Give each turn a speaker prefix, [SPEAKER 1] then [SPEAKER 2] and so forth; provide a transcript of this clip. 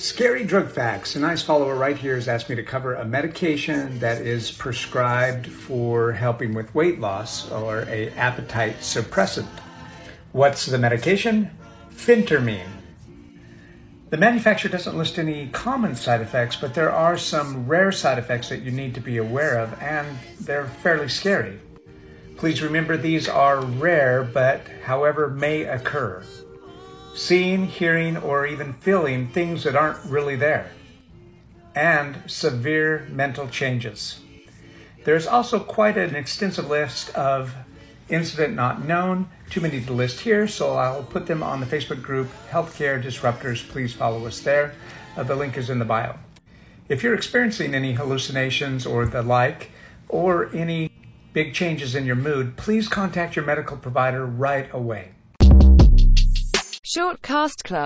[SPEAKER 1] Scary drug facts. A nice follower right here has asked me to cover a medication that is prescribed for helping with weight loss or a appetite suppressant. What's the medication? Phentermine. The manufacturer doesn't list any common side effects, but there are some rare side effects that you need to be aware of, and they're fairly scary. Please remember these are rare, but however, may occur seeing, hearing, or even feeling things that aren't really there, and severe mental changes. There's also quite an extensive list of incident not known, too many to list here, so I'll put them on the Facebook group Healthcare Disruptors. Please follow us there. Uh, the link is in the bio. If you're experiencing any hallucinations or the like, or any big changes in your mood, please contact your medical provider right away.
[SPEAKER 2] Shortcast Club